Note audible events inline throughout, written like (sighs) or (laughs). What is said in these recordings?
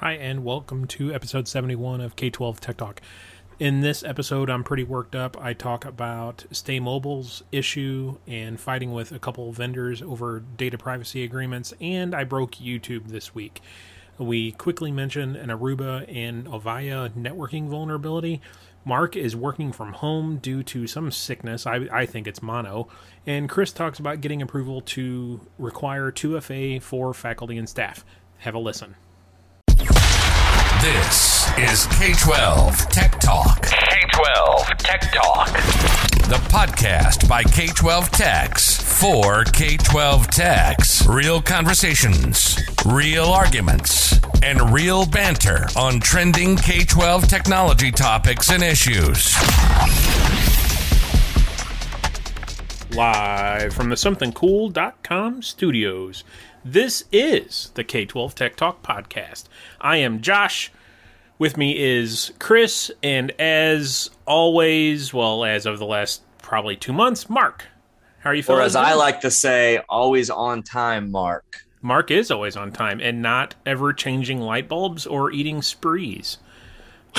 Hi, and welcome to episode 71 of K12 Tech Talk. In this episode, I'm pretty worked up. I talk about Stay Mobile's issue and fighting with a couple vendors over data privacy agreements, and I broke YouTube this week. We quickly mention an Aruba and Avaya networking vulnerability. Mark is working from home due to some sickness. I, I think it's mono. And Chris talks about getting approval to require 2FA for faculty and staff. Have a listen. This is K 12 Tech Talk. K 12 Tech Talk. The podcast by K 12 Techs for K 12 Techs. Real conversations, real arguments, and real banter on trending K 12 technology topics and issues. Live from the somethingcool.com studios. This is the K 12 Tech Talk podcast. I am Josh. With me is Chris, and as always, well, as of the last probably two months, Mark. How are you feeling? Or as I like to say, always on time, Mark. Mark is always on time and not ever changing light bulbs or eating sprees.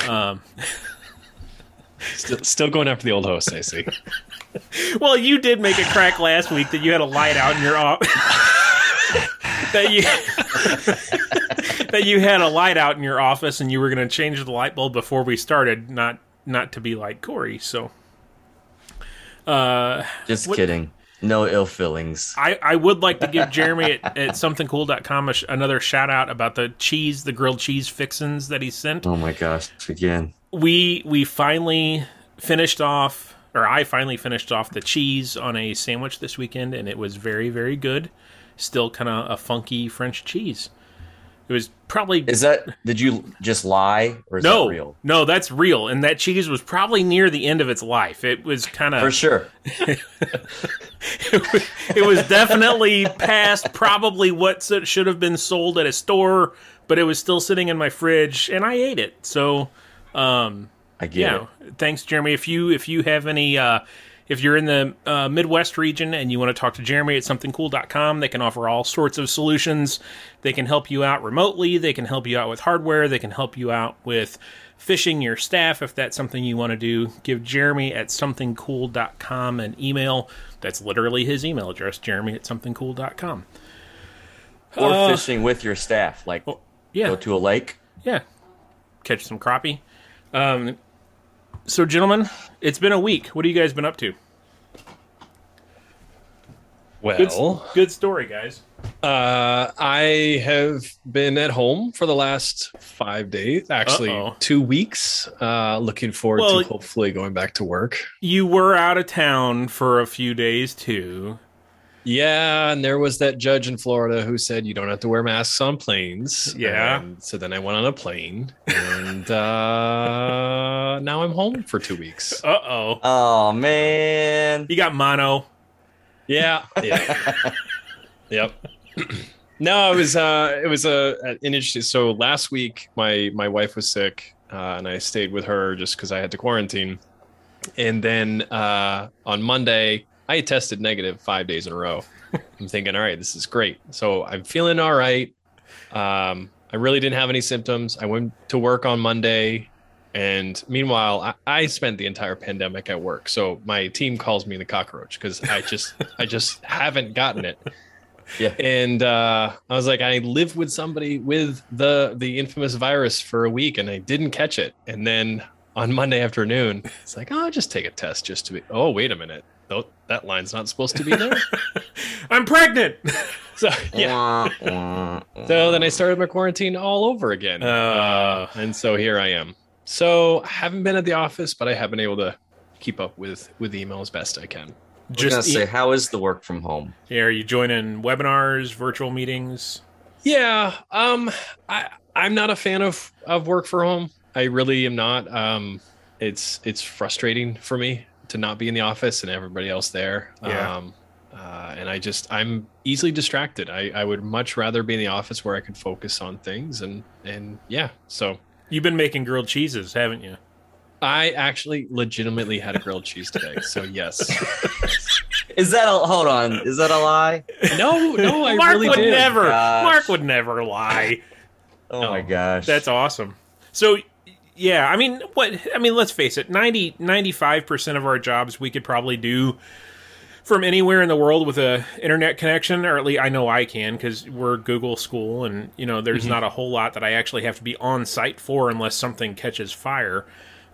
Um, (laughs) Still, still going after the old host, I see. (laughs) well, you did make a crack last week that you had a light out in your office. (laughs) that you (laughs) that you had a light out in your office and you were going to change the light bulb before we started, not not to be like Corey. So, uh, Just What- kidding. No ill feelings. I, I would like to give Jeremy at, at somethingcool.com a sh- another shout out about the cheese, the grilled cheese fixins that he sent. Oh my gosh, again. we we finally finished off or I finally finished off the cheese on a sandwich this weekend and it was very very good. Still kind of a funky French cheese. It was probably Is that did you just lie or is no that real? no that's real and that cheese was probably near the end of its life. It was kind of For sure. (laughs) it was definitely past probably what should have been sold at a store, but it was still sitting in my fridge and I ate it. So um I get yeah it. thanks jeremy if you if you have any uh if you're in the uh, midwest region and you want to talk to jeremy at somethingcool.com they can offer all sorts of solutions they can help you out remotely they can help you out with hardware they can help you out with phishing your staff if that's something you want to do give jeremy at somethingcool.com an email that's literally his email address jeremy at somethingcool.com Or Uh, fishing with your staff. Like yeah go to a lake. Yeah. Catch some crappie. Um, so, gentlemen, it's been a week. What have you guys been up to? Good, Well, good story, guys. uh, I have been at home for the last five days, actually Uh-oh. two weeks. Uh, looking forward Well- to hopefully going back to work. You were out of town for a few days, too. Yeah, and there was that judge in Florida who said you don't have to wear masks on planes. Yeah. And so then I went on a plane, and uh, now I'm home for two weeks. Uh oh. Oh man. You got mono. Yeah. Yeah. (laughs) yep. (clears throat) no, it was uh it was a an interesting so last week my my wife was sick uh, and I stayed with her just because I had to quarantine. And then uh on Monday I had tested negative five days in a row. I'm thinking, all right, this is great. So I'm feeling all right. Um I really didn't have any symptoms. I went to work on Monday. And meanwhile, I, I spent the entire pandemic at work. So my team calls me the cockroach because I just I just (laughs) haven't gotten it. Yeah. And uh, I was like, I lived with somebody with the the infamous virus for a week and I didn't catch it. And then on Monday afternoon, it's like, oh, I'll just take a test just to be. Oh, wait a minute. Tho- That line's not supposed to be there. (laughs) I'm pregnant. (laughs) so yeah. (laughs) So then I started my quarantine all over again. Uh. and so here I am. So I haven't been at the office, but I have been able to keep up with with email as best I can. I was gonna Just say, e- how is the work from home? yeah, are you joining webinars, virtual meetings? Yeah, um, I I'm not a fan of of work for home. I really am not. Um, it's it's frustrating for me to not be in the office and everybody else there. Yeah. Um, uh, and I just I'm easily distracted. I I would much rather be in the office where I could focus on things and and yeah. So You've been making grilled cheeses, haven't you? I actually legitimately had a grilled cheese today. So yes. (laughs) Is that a hold on? Is that a lie? No, no, I Mark really would did. never. Gosh. Mark would never lie. Oh my gosh. That's awesome. So, yeah, I mean, what? I mean, let's face it 90, 95% of our jobs we could probably do from anywhere in the world with a internet connection, or at least I know I can because we're Google school, and you know, there's not a whole lot that I actually have to be on site for unless something catches fire.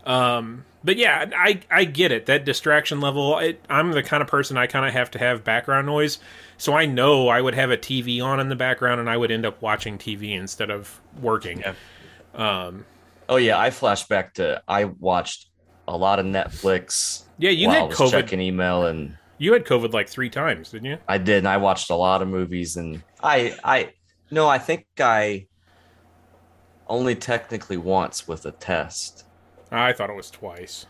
Um, but yeah, I I get it. That distraction level. It, I'm the kind of person I kind of have to have background noise, so I know I would have a TV on in the background, and I would end up watching TV instead of working. Yeah. Um, oh yeah, I flash back to I watched a lot of Netflix. yeah, you had COVID. checking email and You had COVID like three times, didn't you? I did, and I watched a lot of movies, and I, I, no, I think I only technically once with a test. I thought it was twice.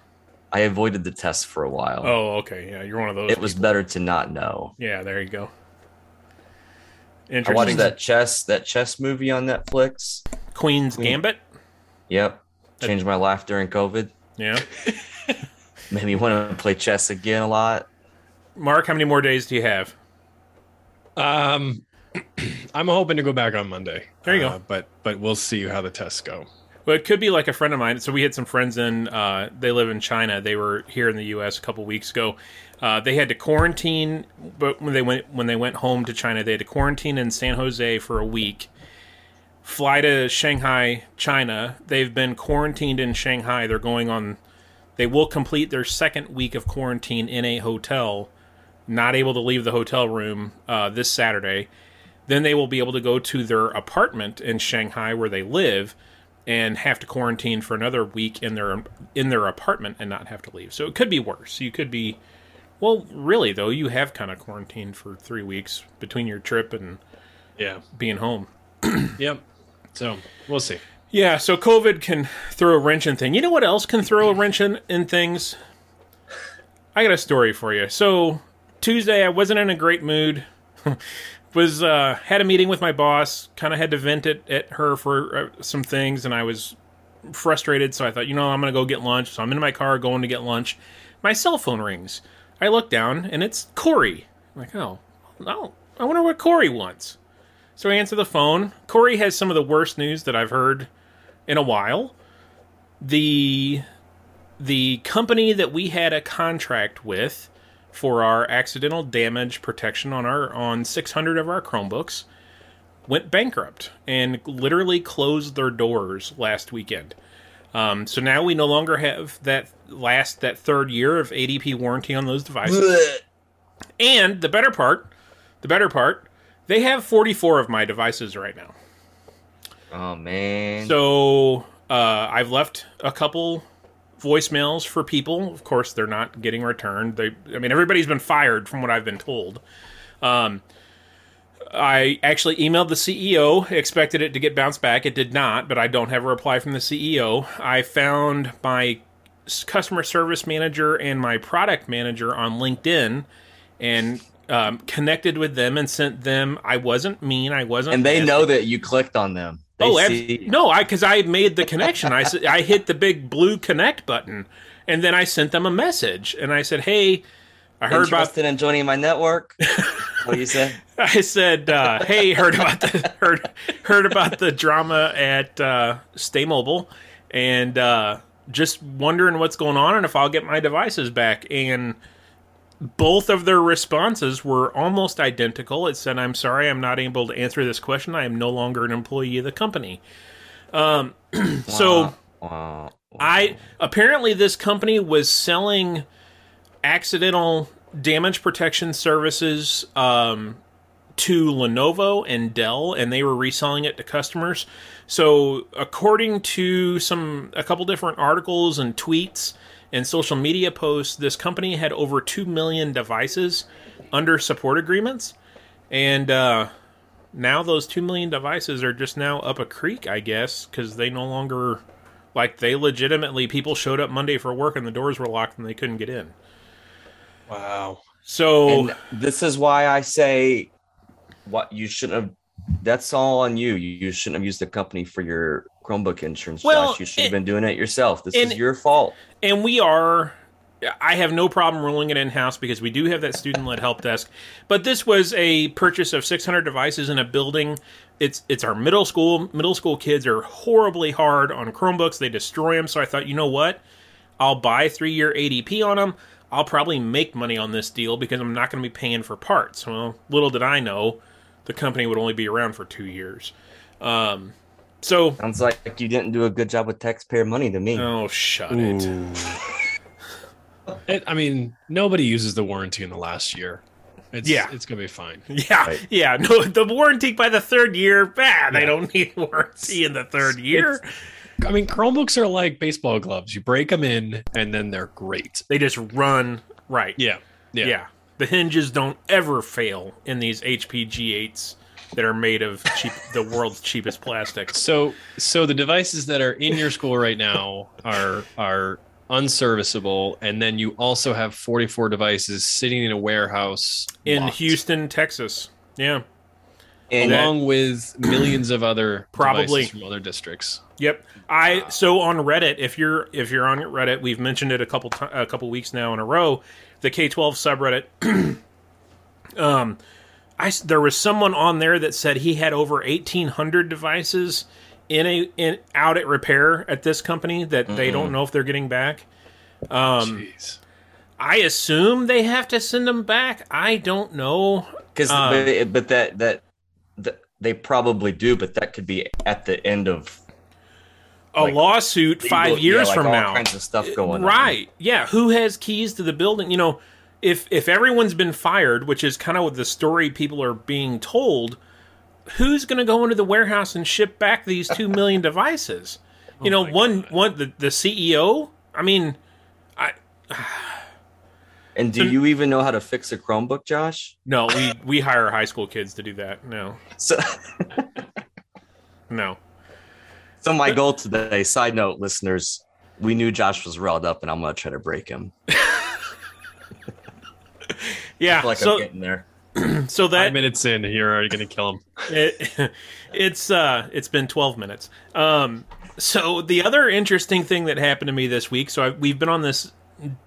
I avoided the test for a while. Oh, okay. Yeah, you're one of those. it was better to not know. Yeah, there you go. Interesting. I watched that chess, that chess movie on Netflix. Queen's Queen- Gambit. Yep, changed my life during COVID. Yeah. (laughs) Made me want to play chess again a lot. Mark, how many more days do you have? Um, (clears throat) I'm hoping to go back on Monday. There you go. Uh, but but we'll see how the tests go. Well, it could be like a friend of mine. So we had some friends in. Uh, they live in China. They were here in the U.S. a couple weeks ago. Uh, they had to quarantine, but when they went when they went home to China, they had to quarantine in San Jose for a week. Fly to Shanghai, China. They've been quarantined in Shanghai. They're going on. They will complete their second week of quarantine in a hotel. Not able to leave the hotel room uh, this Saturday. Then they will be able to go to their apartment in Shanghai where they live and have to quarantine for another week in their in their apartment and not have to leave. So it could be worse. You could be well, really though, you have kind of quarantined for 3 weeks between your trip and Yeah. being home. Yep. So we'll see. Yeah, so COVID can throw a wrench in thing. You know what else can throw a wrench in, in things? I got a story for you. So Tuesday, I wasn't in a great mood. (laughs) was uh, had a meeting with my boss. Kind of had to vent it at her for uh, some things, and I was frustrated. So I thought, you know, I'm gonna go get lunch. So I'm in my car going to get lunch. My cell phone rings. I look down, and it's Corey. I'm like, oh, oh, I wonder what Corey wants. So I answer the phone. Corey has some of the worst news that I've heard in a while. The the company that we had a contract with for our accidental damage protection on our on 600 of our Chromebooks went bankrupt and literally closed their doors last weekend. Um, so now we no longer have that last that third year of ADP warranty on those devices. And the better part, the better part, they have 44 of my devices right now. Oh man. So uh, I've left a couple voicemails for people. Of course, they're not getting returned. They, I mean, everybody's been fired from what I've been told. Um, I actually emailed the CEO, expected it to get bounced back. It did not, but I don't have a reply from the CEO. I found my customer service manager and my product manager on LinkedIn and um, connected with them and sent them. I wasn't mean. I wasn't. and they nasty. know that you clicked on them. They oh, no! I because I made the connection. I I hit the big blue connect button, and then I sent them a message, and I said, "Hey, I heard about." interested in joining my network. (laughs) what you said? I said, uh, "Hey, heard about the (laughs) heard heard about the drama at uh, Stay Mobile, and uh, just wondering what's going on and if I'll get my devices back." And both of their responses were almost identical. It said, "I'm sorry, I'm not able to answer this question. I am no longer an employee of the company." Um, (clears throat) so. Wow. I apparently this company was selling accidental damage protection services um, to Lenovo and Dell, and they were reselling it to customers. So, according to some a couple different articles and tweets and social media posts, this company had over two million devices under support agreements, and uh, now those two million devices are just now up a creek, I guess, because they no longer like they legitimately people showed up Monday for work and the doors were locked and they couldn't get in. Wow. So And this is why I say what you shouldn't have. That's all on you. You, you shouldn't have used the company for your Chromebook insurance. Well, Josh. You should have been doing it yourself. This and- is your fault. and we are I have no problem rolling it in house because we do have that student led help desk. But this was a purchase of 600 devices in a building. It's it's our middle school. Middle school kids are horribly hard on Chromebooks. They destroy them. So I thought, you know what? I'll buy three year ADP on them. I'll probably make money on this deal because I'm not going to be paying for parts. Well, little did I know, the company would only be around for two years. Um, so, Sounds like you didn't do a good job with taxpayer money to me. oh, shut it. (laughs) It, I mean, nobody uses the warranty in the last year. It's, Yeah. it's gonna be fine. (laughs) Yeah, Right. yeah. No, the warranty by the third year, bah, they Yeah. don't need warranty in the third year. I mean, Chromebooks are like baseball gloves. You break them in, and then they're great. They just run right. Yeah, yeah. yeah. The hinges don't ever fail in these HP G8s that are made of cheap, the world's cheapest plastic. So, so the devices that are in your school right now are are unserviceable, and then you also have 44 devices sitting in a warehouse in locked, Houston, Texas. Yeah. And along with millions of other (clears throat) Probably. devices from other districts. Yep. I so on Reddit, if you're if you're on Reddit, we've mentioned it a couple ti a couple weeks now in a row. The K12 subreddit. (clears throat) um, I there was someone on there that said he had over 1,800 devices in a in out at repair at this company that they don't know if they're getting back. Um, Jeez. I assume they have to send them back. I don't know. because um, but, but that, that that they probably do, but that could be at the end of A Like, lawsuit five legal- years yeah, like from all now. kinds of stuff going on. right yeah who has keys to the building you know if if everyone's been fired which is kind of what the story people are being told who's going to go into the warehouse and ship back these 2 million (laughs) devices oh you know one God. one the, the ceo i mean i (sighs) And do you even know how to fix a Chromebook, Josh? no we (laughs) we hire high school kids to do that no So, (laughs) no so my goal today. Side note, listeners, we knew Josh was riled up, and I'm gonna try to break him. (laughs) yeah I feel like so I'm getting there. (clears throat) so that Five minutes in, you're already going to kill him. (laughs) it, it's uh it's been 12 minutes um so the other interesting thing that happened to me this week so I, we've been on this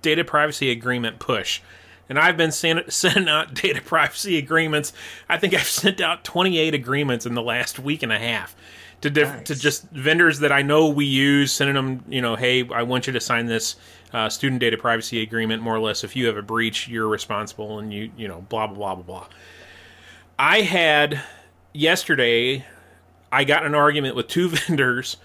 data privacy agreement push and i've been send, (laughs) sending out data privacy agreements i think i've sent out 28 agreements in the last week and a half to diff- to just vendors that i know we use sending them you know hey i want you to sign this uh, student data privacy agreement more or less if you have a breach you're responsible and you you know blah blah blah blah blah I had yesterday, I got in an argument with two (laughs) vendors.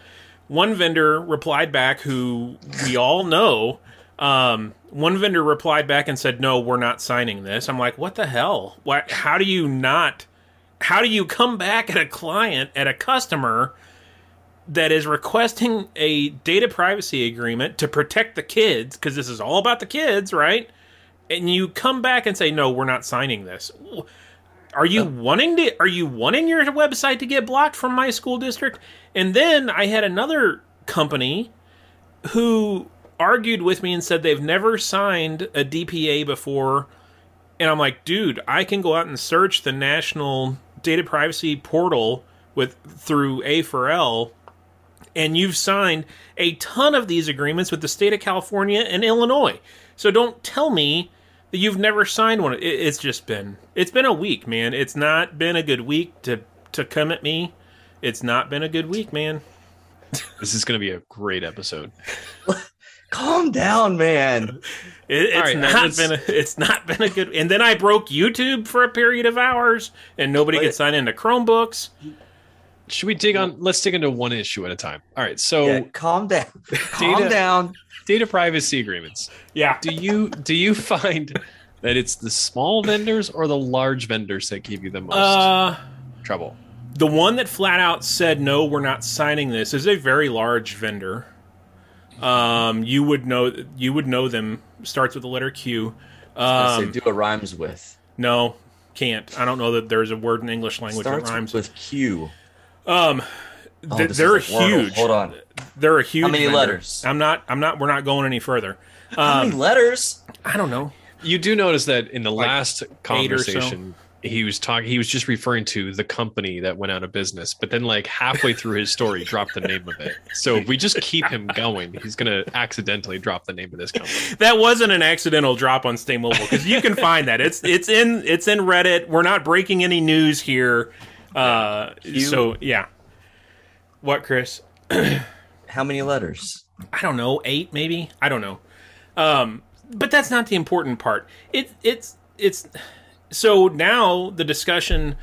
One vendor replied back, who we all know. Um, one vendor replied back and said, "No, we're not signing this." I'm like, "What the hell? Why? How do you not? How do you come back at a client at a customer that is requesting a data privacy agreement to protect the kids? Because this is all about the kids, right?" And you come back and say, "No, we're not signing this." are you wanting to are you wanting your website to get blocked from my school district and then i had another company who argued with me and said they've never signed a dpa before and i'm like dude i can go out and search the national data privacy portal with through A4L and you've signed a ton of these agreements with the state of california and illinois so don't tell me that you've never signed one. It, it's just been it's been a week, man. It's not been a good week to to come at me. It's not been a good week, man. This is going to be a great episode. (laughs) Calm down, man. It, it's All right, not let's- been a, it's not been a good. And then I broke YouTube for a period of hours, and nobody could sign into Chromebooks. Should we dig on? Let's dig into one issue at a time. All right. So, Yeah, calm down. (laughs) Calm Data- down. data privacy agreements. Yeah, Do you do you find that it's the small vendors or the large vendors that give you the most uh, trouble? the one that flat out said no, we're not signing this is a very large vendor. Um, you would know you would know them. Starts with the letter Q. I say Um, do what rhymes with. no, can't. I don't know that there's a word in English language Starts that rhymes. with Q. Um, Oh, th- this they're is huge. Hold on. They're a huge. How many vendor. letters? I'm not. I'm not. We're not going any further. How Um, many letters? I don't know. You do notice that in the Like last eight or so. conversation, he was talking he was just referring to the company that went out of business but then like halfway through his story he dropped the name of it so if we just keep him going he's gonna accidentally drop the name of this company That wasn't an accidental drop on Stay Mobile because you can find that. It's it's in it's in Reddit. We're not breaking any news here. Uh, so yeah. What, Chris? (clears throat) How many letters? I don't know, eight maybe. I don't know. Um, but that's not the important part. It it's it's so now the discussion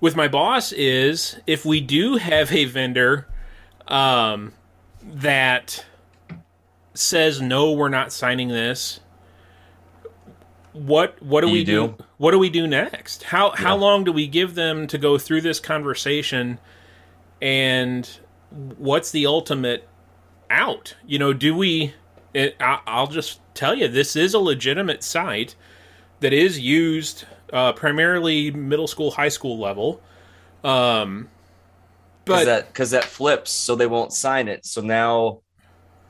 with my boss is if we do have a vendor um, that says no, we're not signing this. What what do Do we do? do? What do we do next? How how long do we give them to go through this conversation? And what's the ultimate out? You know, do we? It, I, I'll just tell you, this is a legitimate site that is used uh, primarily middle school, high school level. Um, Because but that because that flips, so they won't sign it. So now,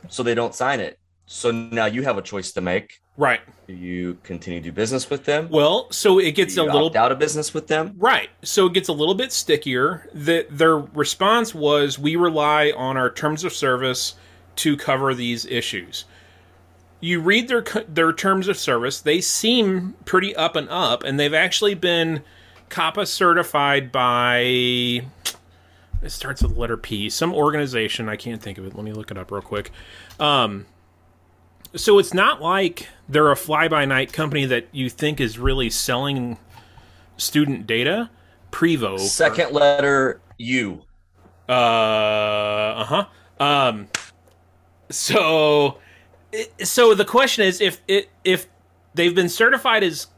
so they don't sign it. So now you have a choice to make. right, Do you continue to do business with them? well, so it gets a little out of business with them? Right. So it gets a little bit stickier. That their response was we rely on our terms of service to cover these issues. You read their their terms of service, they seem pretty up and up and they've actually been COPPA certified by it starts with the letter P, some organization, I can't think of it. Let me look it up real quick. Um so it's not like they're a fly by night company that you think is really selling student data. PRIVO. Second letter U. Uh huh. Um. So, so the question is, if it if they've been certified as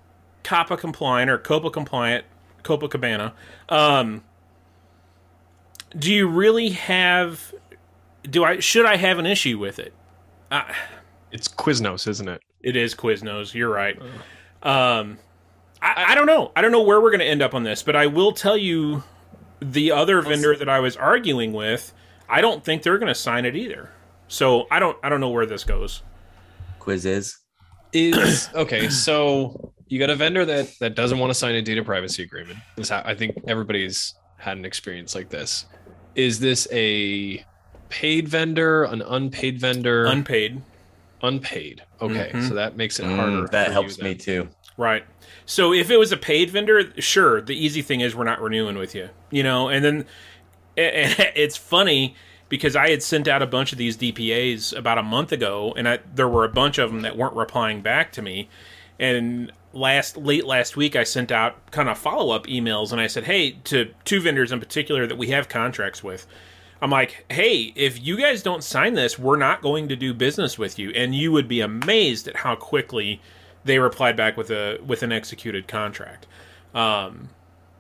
COPPA compliant or COPA compliant, Copacabana, um, do you really have? Do I should I have an issue with it? it's quiznos isn't it It is Quiznos. You're right. Um, I, I don't know. I don't know where we're going to end up on this, but I will tell you the other vendor that I was arguing with. I don't think they're going to sign it either. So I don't. I don't know where this goes. Quiz is. is (coughs) okay so you got a vendor that that doesn't want to sign a data privacy agreement this ha- i think everybody's had an experience like this is this a paid vendor an unpaid vendor Unpaid. unpaid okay Mhm. so that makes it Mm, harder that for you helps me too. Right. So if it was a paid vendor, sure, the easy thing is we're not renewing with you. You know, and then and (laughs) it's funny because I had sent out a bunch of these DPAs about a month ago and I, there were a bunch of them that weren't replying back to me. And last late last week I sent out kind of follow-up emails and I said, "Hey, to two vendors in particular that we have contracts with. I'm like, "Hey, if you guys don't sign this, we're not going to do business with you." And you would be amazed at how quickly they replied back with a with an executed contract. Um,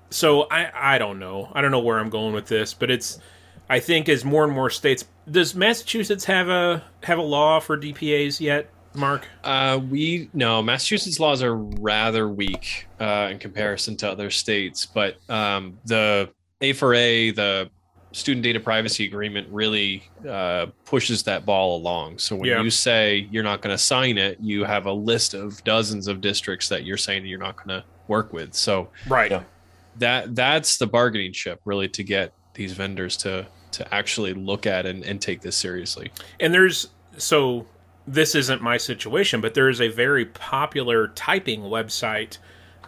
so I I don't know. I don't know where I'm going with this, but it's I think as more and more states does Massachusetts have a have a law for DPAs yet, Mark? Uh, we no Massachusetts laws are rather weak uh, in comparison to other states, but um, the A4A, the Student Data Privacy Agreement, really uh, pushes that ball along. So when Yeah. you say you're not going to sign it, you have a list of dozens of districts that you're saying that you're not going to work with. So Right. Yeah. that that's the bargaining chip, really, to get these vendors to to actually look at and, and take this seriously. And there's so this isn't my situation, but there is a very popular typing website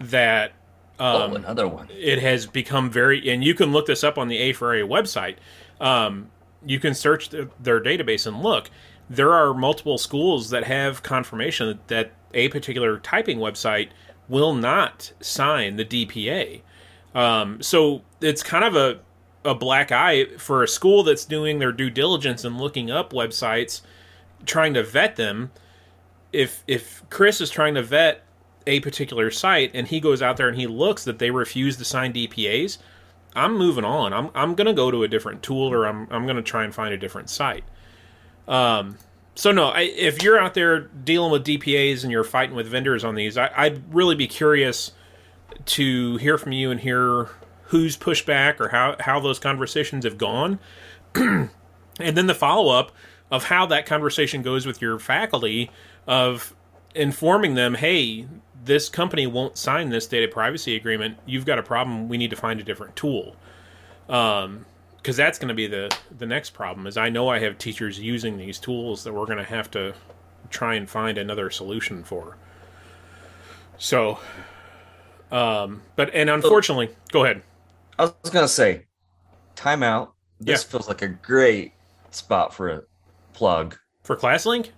that um, oh, another one. it has become very and you can look this up on the a4a website um, you can search th- their database and look there are multiple schools that have confirmation that, that a particular typing website will not sign the dpa um, so it's kind of a, a black eye for a school that's doing their due diligence and looking up websites trying to vet them if if chris is trying to vet a particular site and he goes out there and he looks that they refuse to sign DPAs, I'm moving on. I'm I'm gonna go to a different tool or I'm I'm gonna try and find a different site. Um, so no, I, if you're out there dealing with DPAs and you're fighting with vendors on these, I, I'd really be curious to hear from you and hear who's pushed back or how how those conversations have gone, (clears throat) and then the follow up of how that conversation goes with your faculty of informing them, hey, this company won't sign this data privacy agreement, you've got a problem. We need to find a different tool. Um, because that's going to be the the next problem. Is I know I have teachers using these tools that we're going to have to try and find another solution for. So, um, but and unfortunately, go ahead. I was gonna say, timeout. This Yeah. feels like a great spot for a plug. For ClassLink?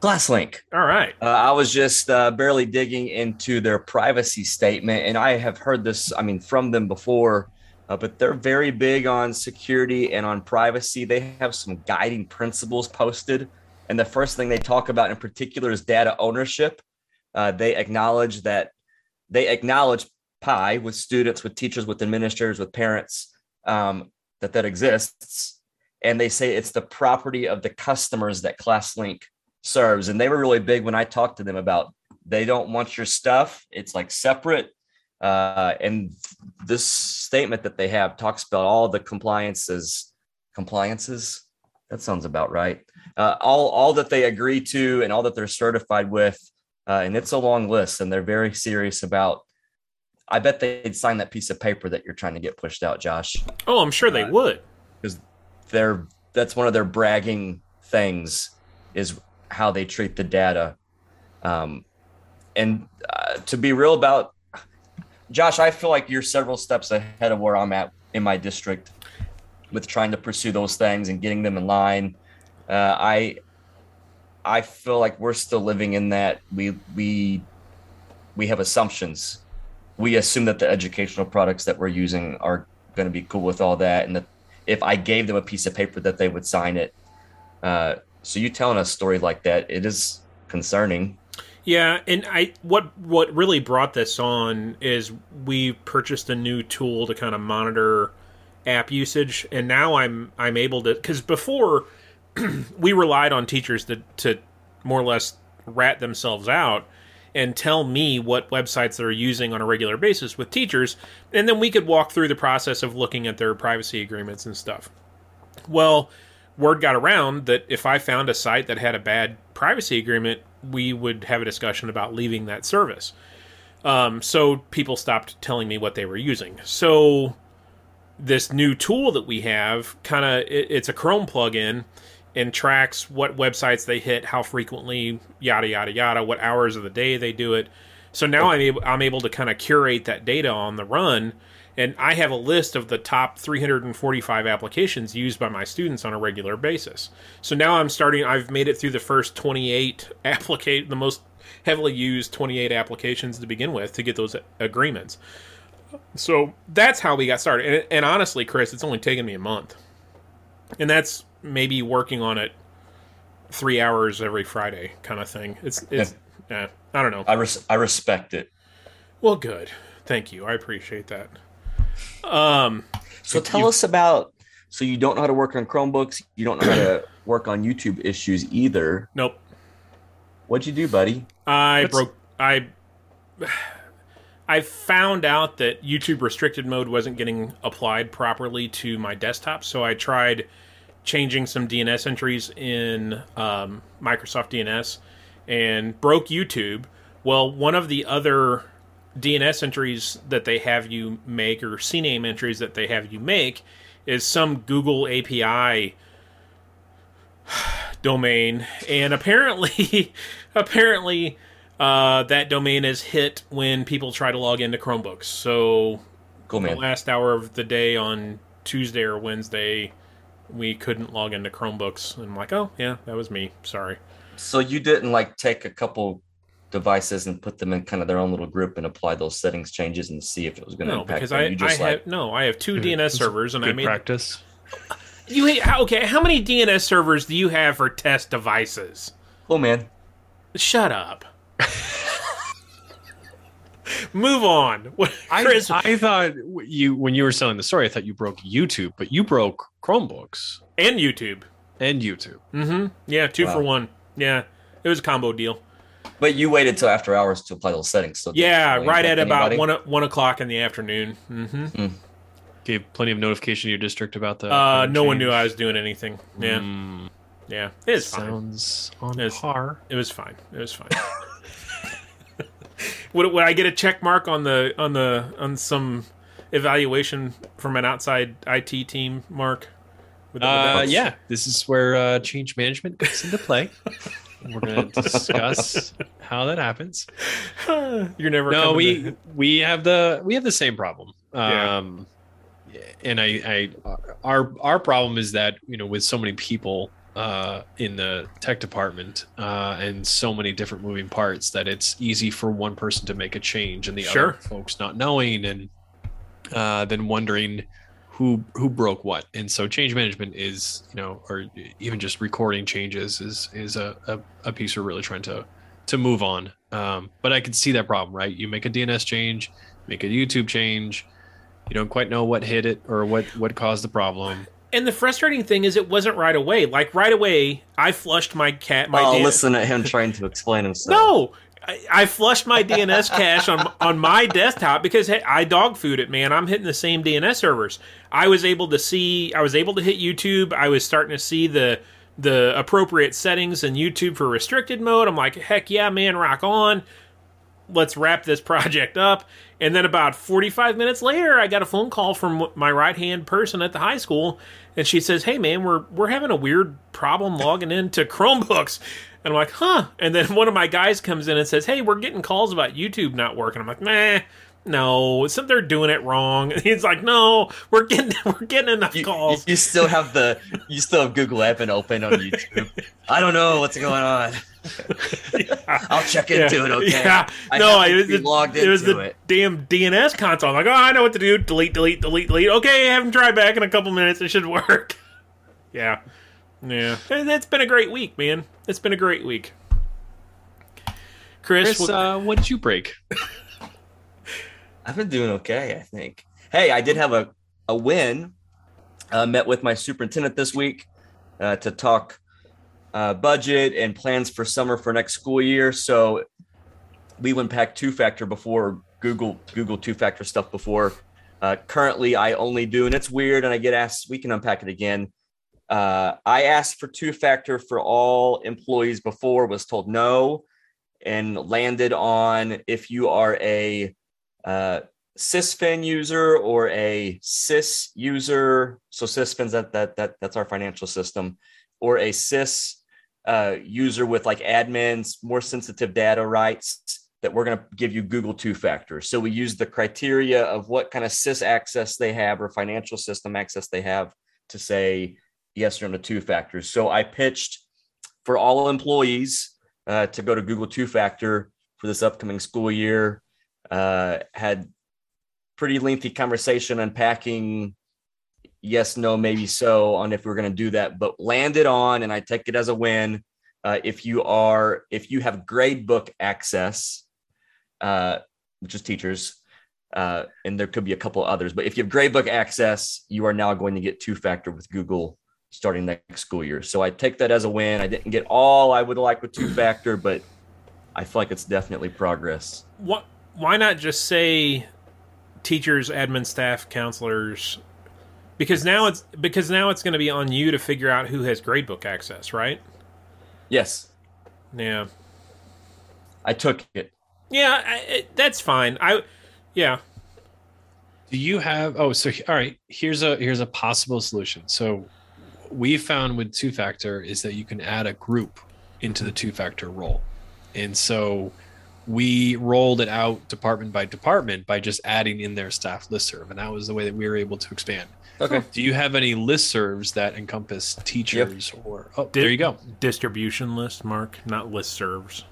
ClassLink. All right. Uh, I was just uh, barely digging into their privacy statement, and I have heard this. I mean, from them before, uh, but they're very big on security and on privacy. They have some guiding principles posted, and the first thing they talk about in particular is data ownership. Uh, they acknowledge that they acknowledge PII with students, with teachers, with administrators, with parents um, that that exists, and they say it's the property of the customers that ClassLink serves. And they were really big when I talked to them about they don't want your stuff. It's like separate. Uh, and this statement that they have talks about all the compliances, compliances. That sounds about right. Uh, all all that they agree to and all that they're certified with. Uh, and it's a long list, and they're very serious about. I bet they'd sign that piece of paper that you're trying to get pushed out, Josh. Oh, I'm sure they would. Because they're that's one of their bragging things is how they treat the data. Um, and uh, to be real about josh i feel like you're several steps ahead of where i'm at in my district with trying to pursue those things and getting them in line. Uh, i i feel like we're still living in that we we we have assumptions we assume that the educational products that we're using are going to be cool with all that and that if I gave them a piece of paper that they would sign it. Uh, so you telling a story like that, it is concerning. Yeah, and I what what really brought this on is we purchased a new tool to kind of monitor app usage, and now I'm I'm able to because before (clears throat) we relied on teachers to to more or less rat themselves out and tell me what websites they're using on a regular basis with teachers, and then we could walk through the process of looking at their privacy agreements and stuff. Well, word got around that if I found a site that had a bad privacy agreement, we would have a discussion about leaving that service. Um, so people stopped telling me what they were using. So this new tool that we have, kind of, it, it's a Chrome plugin and tracks what websites they hit, how frequently, yada yada yada, what hours of the day they do it. So now I'm able, I'm able to kind of curate that data on the run, and I have a list of the top 345 applications used by my students on a regular basis. So now I'm starting. I've made it through the first 28 (laughs) applicate, the most heavily used 28 applications to begin with to get those agreements. So that's how we got started. And, and honestly, Chris, it's only taken me a month, and that's maybe working on it three hours every Friday, kind of thing. It's it's yeah, I don't know. I res- I respect it. Well, good. Thank you. I appreciate that. Um, So tell us about. So you don't know how to work on Chromebooks. You don't know how to (clears throat) work on YouTube issues either. nope. What'd you do, buddy? I What's- broke. I I found out that YouTube restricted mode wasn't getting applied properly to my desktop, so I tried changing some DNS entries in um, Microsoft DNS and broke YouTube. Well, one of the other DNS entries that they have you make, or CNAME entries that they have you make, is some Google API (sighs) domain, and apparently, (laughs) apparently, uh, that domain is hit when people try to log into Chromebooks. So Cool, the last hour of the day on Tuesday or Wednesday, we couldn't log into Chromebooks. And I'm like, oh yeah, that was me. Sorry. So you didn't like take a couple devices and put them in kind of their own little group and apply those settings changes and see if it was going to No, impact because them. I, you I just like have no, I have two mm-hmm. DNS servers, and I made practice. you. Okay, how many DNS servers do you have for test devices? Oh man. Shut up. (laughs) (laughs) Move on. What- (laughs) I, Chris, I thought you when you were selling the story, I thought you broke YouTube, but you broke Chromebooks and YouTube. and YouTube. Mm-hmm. Yeah, two Wow. for one. Yeah, it was a combo deal. But you waited till after hours to apply those settings. So Yeah, right impact at about one one o- one o'clock in the afternoon. Mm-hmm. Gave plenty of notification to your district about that. Uh, no one knew I was doing anything. Yeah, Mm, yeah, it was fine. sounds on It's- par. It was fine. It was fine. (laughs) would, would I get a check mark on the on the on some evaluation from an outside IT team, Mark? Would that- would Uh, yeah, this is where uh, change management comes into play. We're going to discuss (laughs) how that happens. (laughs) You're never. No, we to- we have the we have the same problem. Yeah. Um, and I, I our our problem is that you know with so many people uh, in the tech department uh, and so many different moving parts that it's easy for one person to make a change and the Sure. other folks not knowing and uh, then wondering who who broke what. And so change management is you know or even just recording changes is is a, a, a piece we're really trying to to move on. Um, but I can see that problem, right? You make a DNS change, make a YouTube change, you don't quite know what hit it or what what caused the problem. And the frustrating thing is, it wasn't right away. Like right away, I flushed my cat. My oh, listen to him trying to explain himself. No, I, I flushed my DNS cache on (laughs) on my desktop because hey, I dog food it, man. I'm hitting the same DNS servers. I was able to see. I was able to hit YouTube. I was starting to see the the appropriate settings in YouTube for restricted mode. I'm like, heck yeah, man, rock on. Let's wrap this project up. And then about 45 minutes later, I got a phone call from my right hand person at the high school, and she says, "Hey, man, we're we're having a weird problem logging into Chromebooks." And I'm like, "Huh?" And then one of my guys comes in and says, "Hey, we're getting calls about YouTube not working." I'm like, "Nah." No, some they're doing it wrong. And (laughs) he's like, "No, we're getting (laughs) we're getting enough You, calls." you, you still have the you still have Google Admin open on YouTube. (laughs) I don't know what's going on. I'll check into it. Okay. Yeah. I no, happen it was the, logged it was into the it. damn DNS console. I'm like, oh, I know what to do. Delete, delete, delete, delete. Okay, have him try back in a couple minutes. It should work. Yeah. Yeah. It's been a great week, man. It's been a great week. Chris, Chris, what- uh, what did you break? I've been doing okay, I think. Hey, I did have a, a win. Uh, met with my superintendent this week uh, to talk uh, budget and plans for summer for next school year. So we went pack two factor before Google Google two factor stuff before. Uh, currently, I only do, and it's weird. And I get asked. We can unpack it again. Uh, I asked for two factor for all employees before, was told no, and landed on if you are a uh, sysfin user or a sys user. So sysfin's that that that that's our financial system. Or a sys uh, user with like admins more sensitive data rights that we're going to give you google two factor so we use the criteria of what kind of sys access they have or financial system access they have to say yes or no two factors so i pitched for all employees uh, to go to google two factor for this upcoming school year uh, had pretty lengthy conversation unpacking yes, no, maybe so on if we're going to do that, but landed on, and I take it as a win. Uh, if you are, if you have grade book access, uh, which is teachers, uh, and there could be a couple others, but if you have grade book access, you are now going to get two factor with Google starting next school year. So I take that as a win. I didn't get all I would like with two factor, but I feel like it's definitely progress. what, why not just say teachers, admin staff, counselors? Because now it's because now it's going to be on you to figure out who has gradebook access, right? Yes, Yeah. I took it. Yeah, I, it, that's fine. I yeah. Do you have? Oh, so all right. Here's a here's a possible solution. So we found with two factor is that you can add a group into the two factor role, and so we rolled it out department by department by just adding in their staff listserv, and that was the way that we were able to expand. Okay. Do you have any listservs that encompass teachers or? Oh, Did- there you go. Distribution list, Mark, not list serves.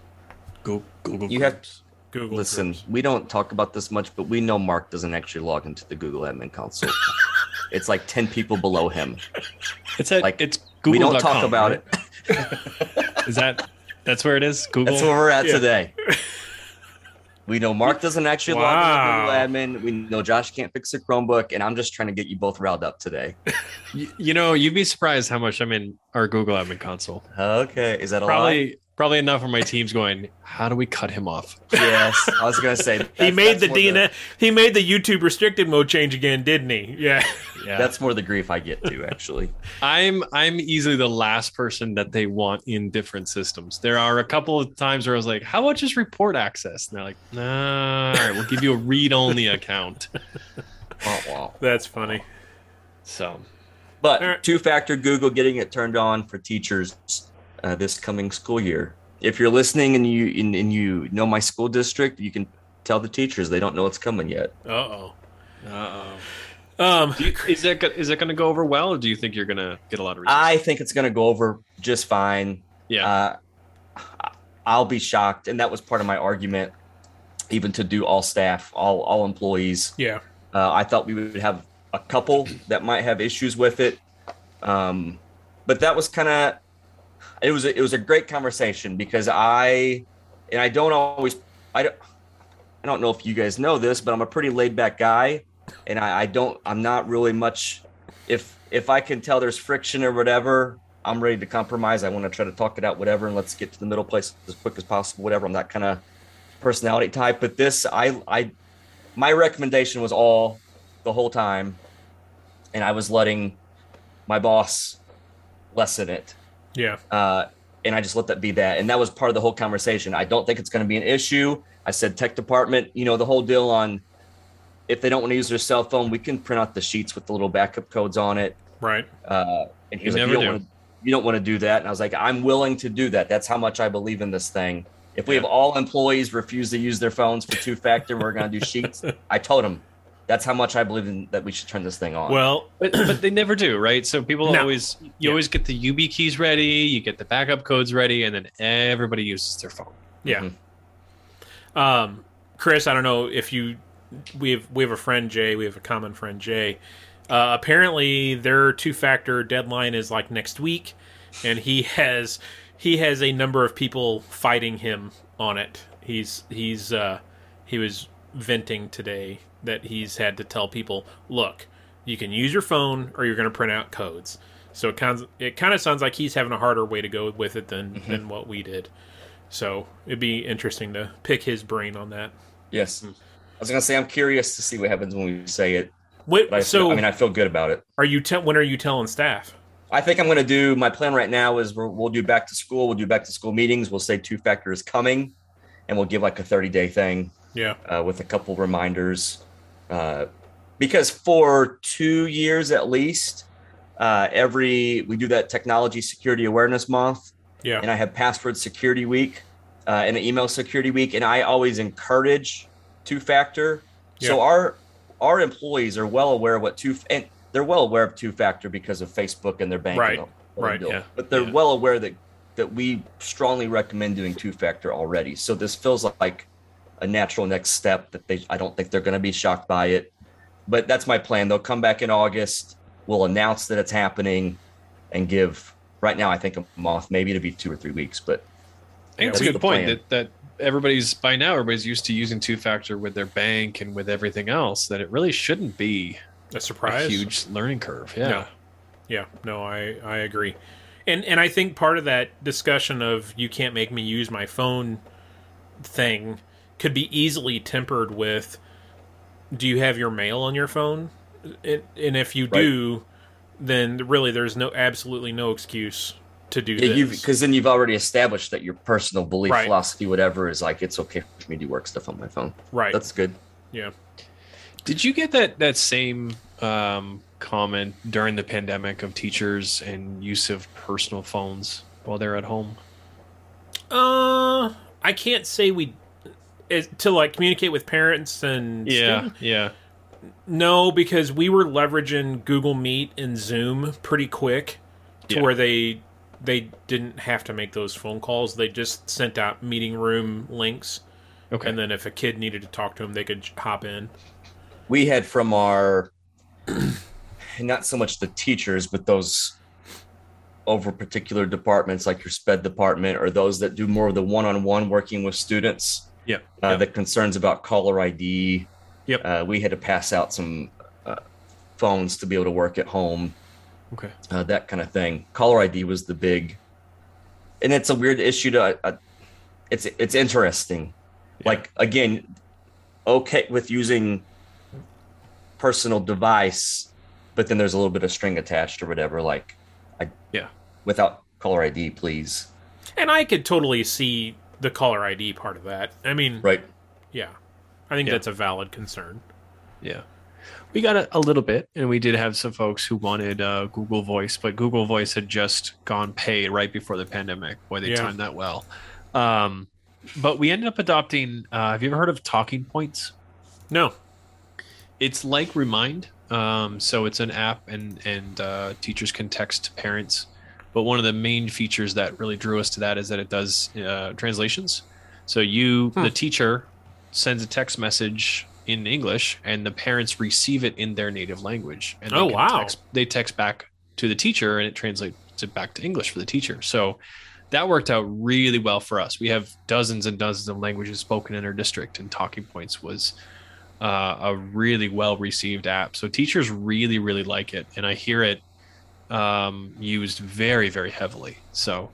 Google. You have- Google. Listen, Groups. we don't talk about this much, but we know Mark doesn't actually log into the Google admin console. (laughs) it's like 10 people below him. It's at like, it's Google. we don't talk about it. (laughs) Is that that's where it is? Google. That's where we're at Yeah. today. (laughs) We know Mark doesn't actually Wow. log into Google admin. We know Josh can't fix a Chromebook, and I'm just trying to get you both riled up today. (laughs) You, you know, you'd be surprised how much I'm in our Google admin console. Okay. Is that a lie? Probably Probably enough for my team's going. How do we cut him off? Yes, I was gonna say he made that's the more DNS. he made the YouTube restricted mode change again, didn't he? Yeah. Yeah, (laughs) That's more the grief I get to actually. I'm I'm easily the last person that they want in different systems. There are a couple of times where I was like, "How about just report access?" And they're like, "Nah, all right, we'll give you a read-only (laughs) account." Wah, wah. That's funny. So But Alright. two-factor Google getting it turned on for teachers uh, this coming school year. If you're listening and you and, and you know my school district, you can tell the teachers they don't know it's coming yet. Uh oh. Uh-oh. Um, you, is that go- is that going to go over well, or do you think you're going to get a lot of? Resistance? I think it's going to go over just fine. yeah, Uh, I'll be shocked, and that was part of my argument, even to do all staff, all all employees. yeah. Uh, I thought we would have a couple that might have issues with it, um, but that was kind of it was a, it was a great conversation because I and I don't always I don't I don't know if you guys know this, but I'm a pretty laid back guy, and I, I don't I'm not really much if if I can tell there's friction or whatever. I'm ready to compromise. I want to try to talk it out, whatever, and let's get to the middle place as quick as possible, whatever. I'm that kind of personality type. But this, I, I, my recommendation was all the whole time, and I was letting my boss lessen it. Yeah. Uh, and I just let that be that. And that was part of the whole conversation. I don't think it's going to be an issue. I said, tech department, you know, the whole deal on if they don't want to use their cell phone, we can print out the sheets with the little backup codes on it. Right. Uh, and he You like, you don't, do. want to, you don't want to do that. And I was like, I'm willing to do that. That's how much I believe in this thing. If we Yeah. have all employees refuse to use their phones for two factor, we're going to do sheets. (laughs) I told him that's how much I believe in that we should turn this thing on. Well, (clears throat) but but they never do, right? So people No. always you Yeah. always get the YubiKeys ready, you get the backup codes ready, and then everybody uses their phone. yeah. Mhm. Um, Chris, I don't know if you we have we have a friend Jay, we have a common friend Jay. Uh, apparently, their two-factor deadline is like next week, and he has he has a number of people fighting him on it. He's he's uh, he was venting today that he's had to tell people, look, you can use your phone or you're going to print out codes. So it kind of, it kind of sounds like he's having a harder way to go with it than than what we did. So it'd be interesting to pick his brain on that. yes. I was going to say, I'm curious to see what happens when we say it. But I, so feel, I mean, I feel good about it. are you? Te- when are you telling staff? I think I'm going to do my plan right now is we're, we'll do back to school. We'll do back to school meetings. We'll say two factor is coming and we'll give like a 30 day thing Yeah, uh, with a couple reminders. Uh, because for two years at least, uh, every we do that technology security awareness month, yeah, and I have password security week uh, and an email security week, and I always encourage two factor. So our our employees are well aware of what two and they're well aware of two factor because of Facebook and their bank. Right. and all- all the Right, yeah, But they're yeah. well aware that that we strongly recommend doing two factor already. So this feels like a natural next step that they I don't think they're going to be shocked by it. But that's my plan. They'll come back in August. We'll announce that it's happening and give right now I think a month, maybe to be two or three weeks, but I think it's that's a good point plan. that that everybody's by now everybody's used to using two factor with their bank and with everything else. That it really shouldn't be a surprise. a huge learning curve. Yeah. No. Yeah, no, I I agree, and and I think part of that discussion of you can't make me use my phone thing could be easily tempered with, do you have your mail on your phone? And, and if you do, then really there's no absolutely no excuse to do yeah, this. because then you've already established that your personal belief, Right. philosophy, whatever is like it's okay for me to work stuff on my phone. right? That's good. yeah. Did you get that that same um, comment during the pandemic of teachers and use of personal phones while they're at home? Uh, I can't say we is, to like communicate with parents and Yeah, students. yeah. No, because we were leveraging Google Meet and Zoom pretty quick to Yeah. where they they didn't have to make those phone calls. They just sent out meeting room links, Okay. and then if a kid needed to talk to them, they could hop in. we had from our (clears throat) not so much the teachers but those over particular departments like your sped department or those that do more of the one-on-one working with students yeah. uh, yeah. the concerns about caller id Yep. uh, we had to pass out some uh, phones to be able to work at home okay. uh, that kind of thing caller id was the big and it's a weird issue to. Uh, it's it's interesting. Like again, okay with using personal device, but then there's a little bit of string attached or whatever. Like, I Yeah. without caller ID, please. And I could totally see the caller ID part of that. I mean, Right. yeah, I think Yeah. that's a valid concern. Yeah. We got a, a little bit, and we did have some folks who wanted uh, Google Voice, but Google Voice had just gone paid right before the pandemic. Boy, they Yeah. timed that well. Um, but we ended up adopting. Uh, have you ever heard of Talking Points? No, It's like Remind. Um, so it's an app, and and uh, teachers can text parents. But one of the main features that really drew us to that is that it does uh, translations. So you, Hmm. the teacher, sends a text message in English, and the parents receive it in their native language. And they Oh, wow. Text, they text back to the teacher, and it translates it back to English for the teacher. So that worked out really well for us. We have dozens and dozens of languages spoken in our district, and Talking Points was uh, a really well received app. So teachers really, really like it, and I hear it um, used very, very heavily. So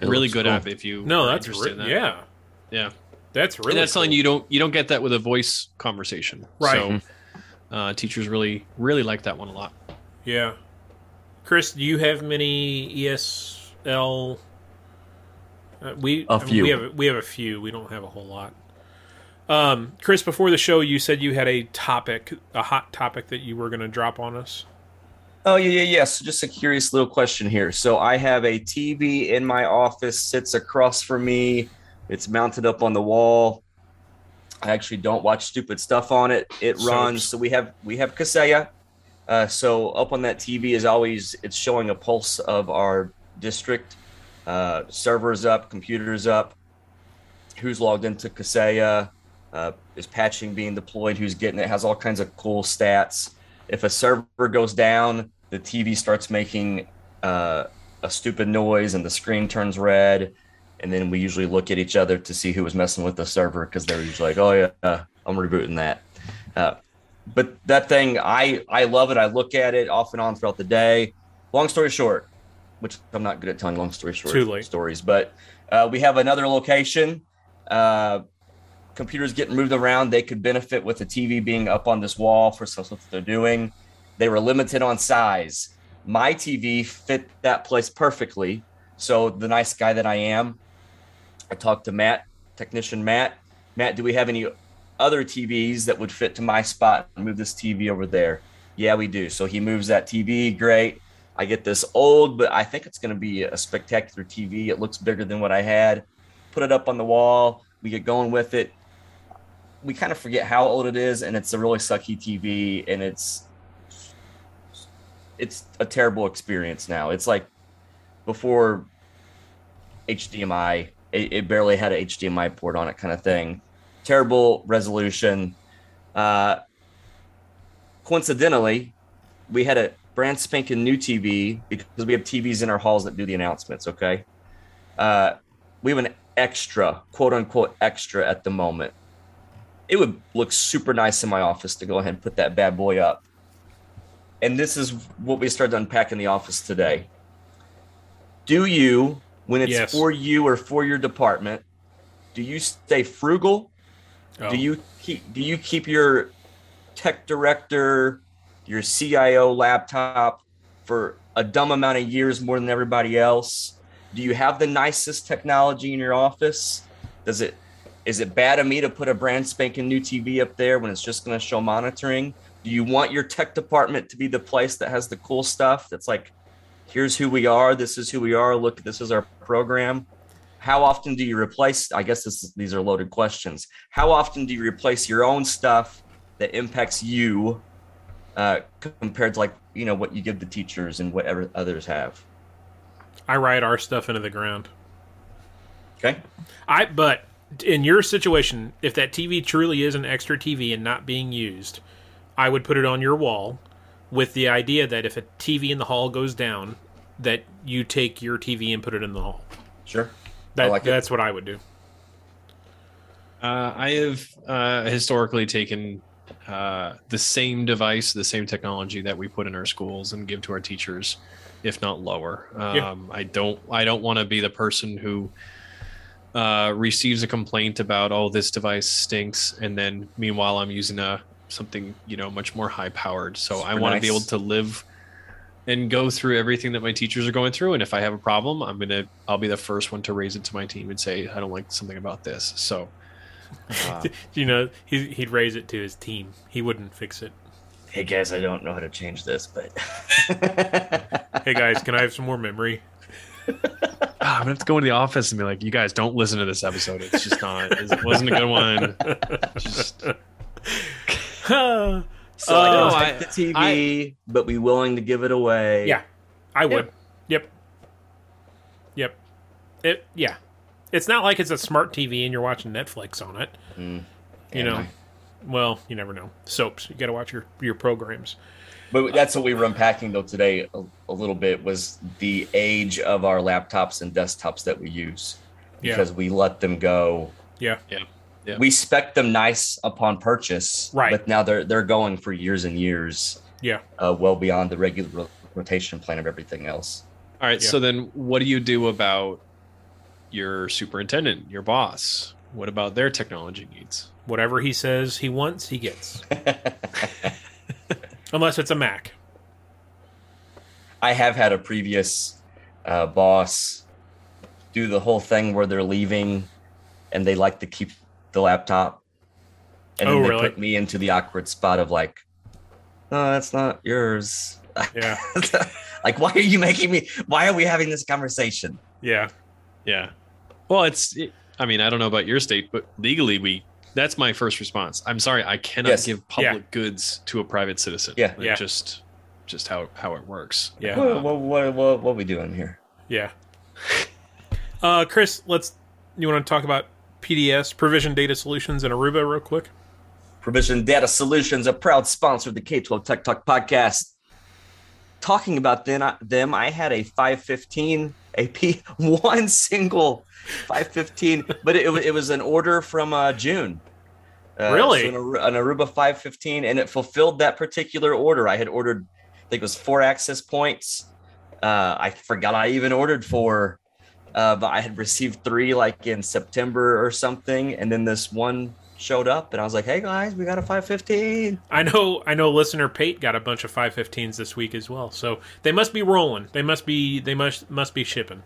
It really good cool. app if you no, are that's interested re- in that. yeah, yeah. that's really and that's something you don't you don't get that with a voice conversation. Right. So uh, teachers really really like that one a lot. Yeah, Chris, do you have many ESL? Uh, we A I mean, few. we have we have a few. We don't have a whole lot. Um, Chris, before the show, you said you had a topic, a hot topic that you were going to drop on us. Oh yeah, yeah, yeah. So just a curious little question here. So I have a TV in my office, sits across from me. It's mounted up on the wall. I actually don't watch stupid stuff on it. It runs. So we have we have Kaseya. Uh, so up on that TV is always it's showing a pulse of our district. Uh, servers up, computers up. Who's logged into Kaseya? Uh, is patching being deployed? Who's getting it? Has all kinds of cool stats if a server goes down, the TV starts making uh, a stupid noise and the screen turns red. And then we usually look at each other to see who was messing with the server because they're usually like, "Oh yeah, uh, I'm rebooting that." Uh, but that thing, I I love it. I look at it off and on throughout the day. Long story short, which I'm not good at telling long story short stories, but uh, we have another location. Computers getting moved around. They could benefit with the TV being up on this wall for stuff that they're doing. They were limited on size. My TV fit that place perfectly. So the nice guy that I am, I talked to Matt, technician Matt. Matt, do we have any other TVs that would fit to my spot and move this TV over there? Yeah, we do. So he moves that TV. Great. I get this old, but I think it's going to be a spectacular TV. It looks bigger than what I had. Put it up on the wall. We get going with it we kind of forget how old it is and it's a really sucky tv and it's it's a terrible experience now. It's like before hdmi it, it barely had an hdmi port on it kind of thing. Terrible resolution. Uh coincidentally we had a brand spanking new tv because we have tvs in our halls that do the announcements okay? Uh we have an extra quote unquote extra at the moment it would look super nice in my office to go ahead and put that bad boy up. And this is what we started to unpack in the office today. Do you, when it's Yes. for you or for your department, do you stay frugal? Oh. Do you keep do you keep your tech director, your CIO laptop for a dumb amount of years more than everybody else? Do you have the nicest technology in your office? Does it is it bad of me to put a brand spanking new TV up there when it's just going to show monitoring? Do you want your tech department to be the place that has the cool stuff that's like, here's who we are, this is who we are, look, this is our program? How often do you replace? I guess is, these are loaded questions. How often do you replace your own stuff that impacts you uh, compared to like you know what you give the teachers and whatever others have? I ride our stuff into the ground. Okay. I but in your situation, if that TV truly is an extra TV and not being used, I would put it on your wall with the idea that if a TV in the hall goes down, that you take your TV and put it in the hall. Sure. That, like it. that's what I would do. Uh, I have uh, historically taken uh, the same device, the same technology that we put in our schools and give to our teachers, if not lower. Um, Yeah. I don't I don't want to be the person who uh, receives a complaint about oh this device stinks, and then meanwhile I'm using a something you know much more high powered. So I Super want to be able to live and go through everything that my teachers are going through and if i have a problem i'm gonna i'll be the first one to raise it to my team and say i don't like something about this so uh, (laughs) You know, he, he'd raise it to his team. He wouldn't fix it. Hey guys, I don't know how to change this, but Hey guys, can I have some more memory? (laughs) ah, i'm gonna have to go into the office and be like you guys don't listen to this episode it's just not it (laughs) wasn't a good one just (laughs) Uh, so I don't Uh, like the TV, but be willing to give it away. yeah, I would. Yep. Yep. It. Yeah. It's not like it's a smart TV and you're watching Netflix on it. Mm. You Am know. I? Well, you never know. Soaps. You got to watch your your programs. But that's what we were unpacking though today a, a little bit was the age of our laptops and desktops that we use Yeah. because we let them go. Yeah. Yeah. We spec them nice upon purchase, Right. But now they're they're going for years and years, Yeah. uh, well beyond the regular rotation plan of everything else. all right Yeah. so then what do you do about your superintendent your boss what about their technology needs Whatever he says he wants, he gets. (laughs) Unless it's a Mac. I have had a previous uh, boss do the whole thing where they're leaving and they like to keep the laptop. And Oh, then they really? put me into the awkward spot of like, no, that's not yours. Yeah. (laughs) like, why are you making me? Why are we having this conversation? Yeah. Yeah. Well, it's. It, I mean, I don't know about your state, but legally, we. That's my first response. I'm sorry, I cannot Yes. give public goods to a private citizen. Yeah. Like, Yeah. Just, just how how it works. Yeah. What, what, what, what, what are we doing here? Yeah. (laughs) Uh, Chris, let's. You want to talk about PDS, Provision Data Solutions, and Aruba, real quick? Provision Data Solutions, a proud sponsor of the K 12 Tech Talk podcast. Talking about them, them I had a 515 AP, (laughs) one single 515, but it, it was an order from uh, June. Uh, Really? so an, Aru- an Aruba 515, and it fulfilled that particular order. I had ordered, I think it was four access points. Uh, I forgot I even ordered four, uh, but I had received three like in September or something, and then this one showed up, and I was like, "Hey guys, we got a 515." I know, I know. Listener Pate got a bunch of 515s this week as well, so they must be rolling. They must be, they must must be shipping.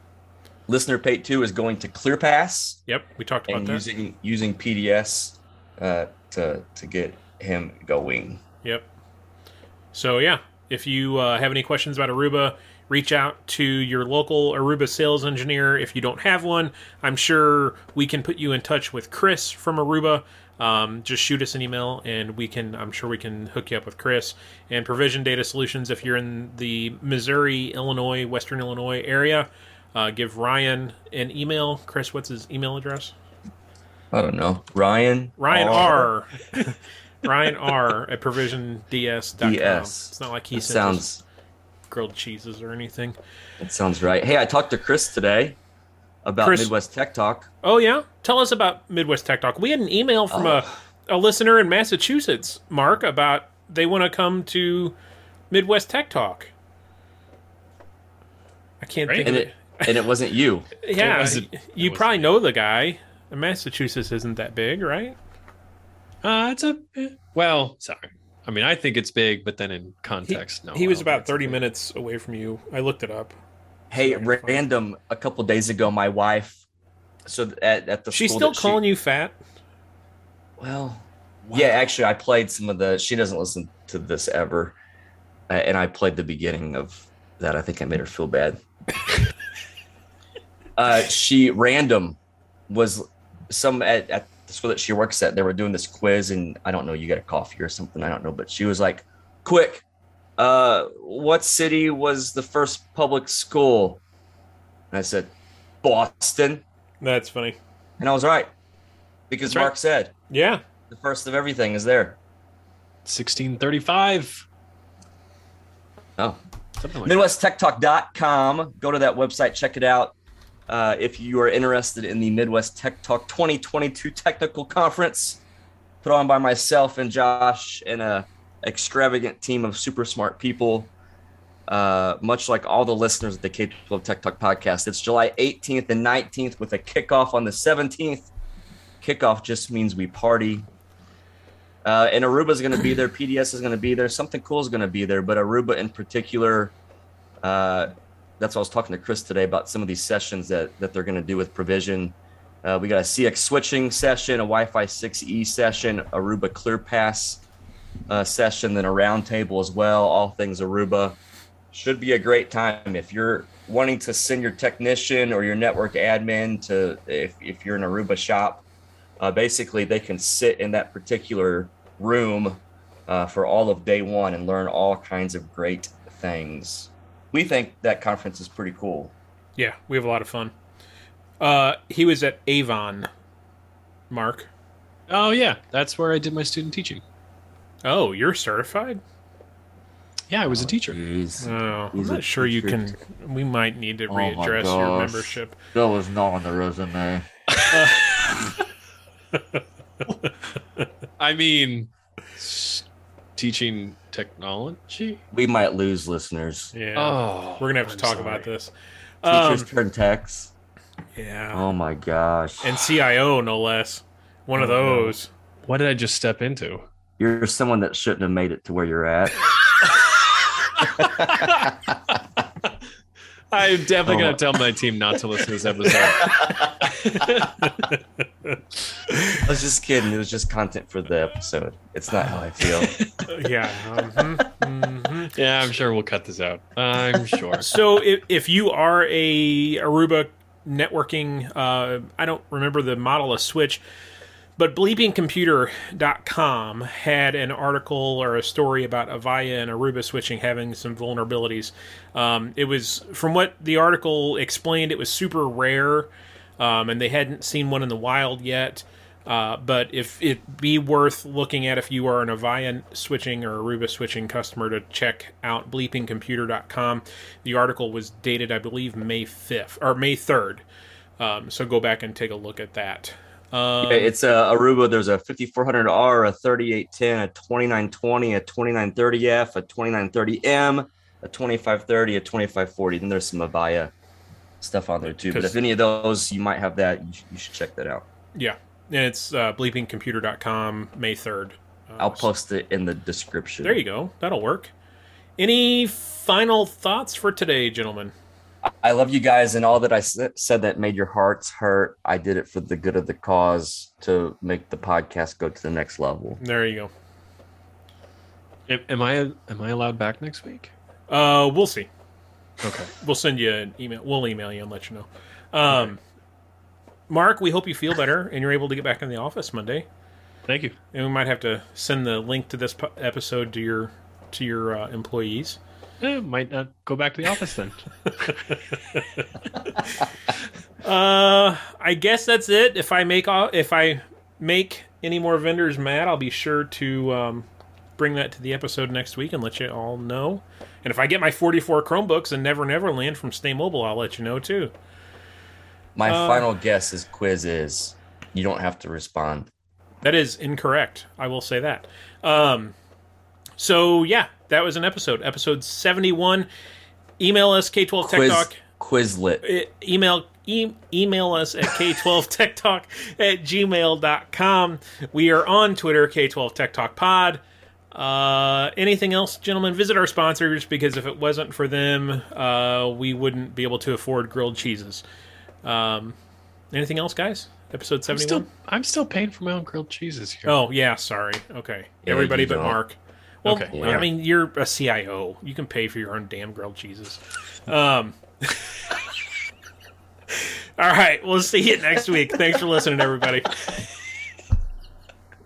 Listener Pate Two is going to ClearPass Yep, we talked about that. using using PDS uh, to to get him going. Yep. So yeah, if you uh, have any questions about Aruba, reach out to your local Aruba sales engineer. If you don't have one, I'm sure we can put you in touch with Chris from Aruba. Um, just shoot us an email, and we can. I'm sure we can hook you up with Chris and Provision Data Solutions. If you're in the Missouri, Illinois, Western Illinois area, uh, give Ryan an email. Chris, what's his email address? I don't know, Ryan. Ryan R. (laughs) Ryan R. at provisionds.com. DS. It's not like he That sounds grilled cheeses or anything. that sounds right. Hey, I talked to Chris today about Chris- Midwest Tech Talk. Oh yeah, tell us about Midwest Tech Talk. We had an email from Oh. a a listener in Massachusetts, Mark, about they want to come to Midwest Tech Talk. I can't Right. think and of it and it wasn't you. (laughs) it. Yeah, was it- you it probably wasn't know the guy. Massachusetts isn't that big, right? Uh, it's a eh, well. Sorry. I mean, I think it's big, but then in He, context, no. he was about thirty big. minutes away from you. I looked it up. Hey, random. A couple days ago, my wife. So at, at the She's school still that she- calling you fat. Well, yeah, actually, I played some of the. She doesn't listen to this ever, uh, and I played the beginning of that. I think I made her feel bad. (laughs) uh, she random was some at, at the school that she works at. They were doing this quiz, and I don't know. You got a coffee or something? I don't know, but she was like, "Quick, uh, what city was the first public school?" And I said, "Boston," That's funny. and I was right because That's right. Mark said Yeah. the first of everything is there. 1635. Oh, Something like that. MidwestTechTalk.com. Go to that website, check it out. Uh, if you are interested in the Midwest Tech Talk 2022 Technical Conference, put on by myself and Josh and a extravagant team of super smart people. Uh, much like all the listeners of the K12 Tech Talk podcast, it's July 18th and 19th with a kickoff on the 17th. Kickoff just means we party. Uh, and Aruba is going to be there. PDS is going to be there. Something cool is going to be there. But Aruba in particular, uh, that's what I was talking to Chris today about some of these sessions that, that they're going to do with Provision. Uh, we got a CX switching session, a Wi-Fi 6E session, Aruba ClearPass uh, session, then a roundtable as well. All things Aruba should be a great time if you're wanting to send your technician or your network admin to if, if you're in Aruba shop. Uh, basically, they can sit in that particular room uh, for all of day one and learn all kinds of great things. We think that conference is pretty cool. Yeah, we have a lot of fun. Uh, he was at Avon, Mark. Oh yeah, that's where I did my student teaching. Oh, you're certified? Yeah, I was a teacher. Jeez. Oh, I'm not sure you can. We might need to Oh readdress your membership. That was not on the resume. (laughs) I mean, teaching technology. We might lose listeners. Yeah, Oh, we're gonna have to I'm talk sorry. about this. Um, Teachers turn techs. yeah, Oh my gosh. and CIO no less. One of Oh, no. those. What did I just step into? You're someone that shouldn't have made it to where you're at. (laughs) I'm definitely Oh. gonna tell my team not to listen to this episode. I was just kidding. It was just content for the episode. It's not how I feel. (laughs) yeah. mhm, mhm. yeah, I'm sure we'll cut this out. I'm sure. So if, if you are a Aruba networking, uh, I don't remember the model of switch, but bleepingcomputer.com had an article or a story about Avaya and Aruba switching having some vulnerabilities. Um, it was, from what the article explained, it was super rare, um, and they hadn't seen one in the wild yet. Uh, but if it be worth looking at if you are an Avaya switching or Aruba switching customer to check out bleepingcomputer.com. The article was dated, I believe, May 5th or May 3rd. Um, so go back and take a look at that. Um, Okay, it's a Aruba. There's a 5400R, a 3810, a 2920, a 2930F, a 2930M, a 2530, a 2540. Then there's some Avaya stuff on there too. But 'Cause- if any of those you might have that, you, sh- you should check that out. yeah. And it's uh, bleepingcomputer.com, May 3rd. Uh, I'll post it in the description. There you go. That'll work. Any final thoughts for today, gentlemen? I love you guys, and all that I said that made your hearts hurt. I did it for the good of the cause to make the podcast go to the next level. There you go. am I am I allowed back next week? Uh, we'll see. Okay. We'll send you an email. We'll email you and let you know. Um, Mark, we hope you feel better and you're able to get back in the office Monday. Thank you. And we might have to send the link to this episode to your to your uh, employees. Eh, (laughs) might not go back to the office then. (laughs) Uh, I guess that's it. If I make all, if I make any more vendors mad, I'll be sure to um, bring that to the episode next week and let you all know. And if I get my 44 Chromebooks and Never Never Land from Stay Mobile, I'll let you know too. My Uh, final guess is quiz is you don't have to respond. That is incorrect. I will say that. Um, so yeah, that was an episode, episode 71. Email us K12 Tech Talk. Quizlet. Uh, email e- email us at (laughs) k12techtalk at gmail.com we are on twitter k12 tech talk pod uh, anything else gentlemen visit our sponsors because if it wasn't for them uh, we wouldn't be able to afford grilled cheeses um, anything else guys episode I'm 71 still I'm still paying for my own grilled cheeses here. oh yeah sorry okay Yeah, everybody but don't. mark well, Okay, I mean, you're a CIO. You can pay for your own damn grilled cheeses. Um, (laughs) all right, we'll see you next week. Thanks for listening, everybody.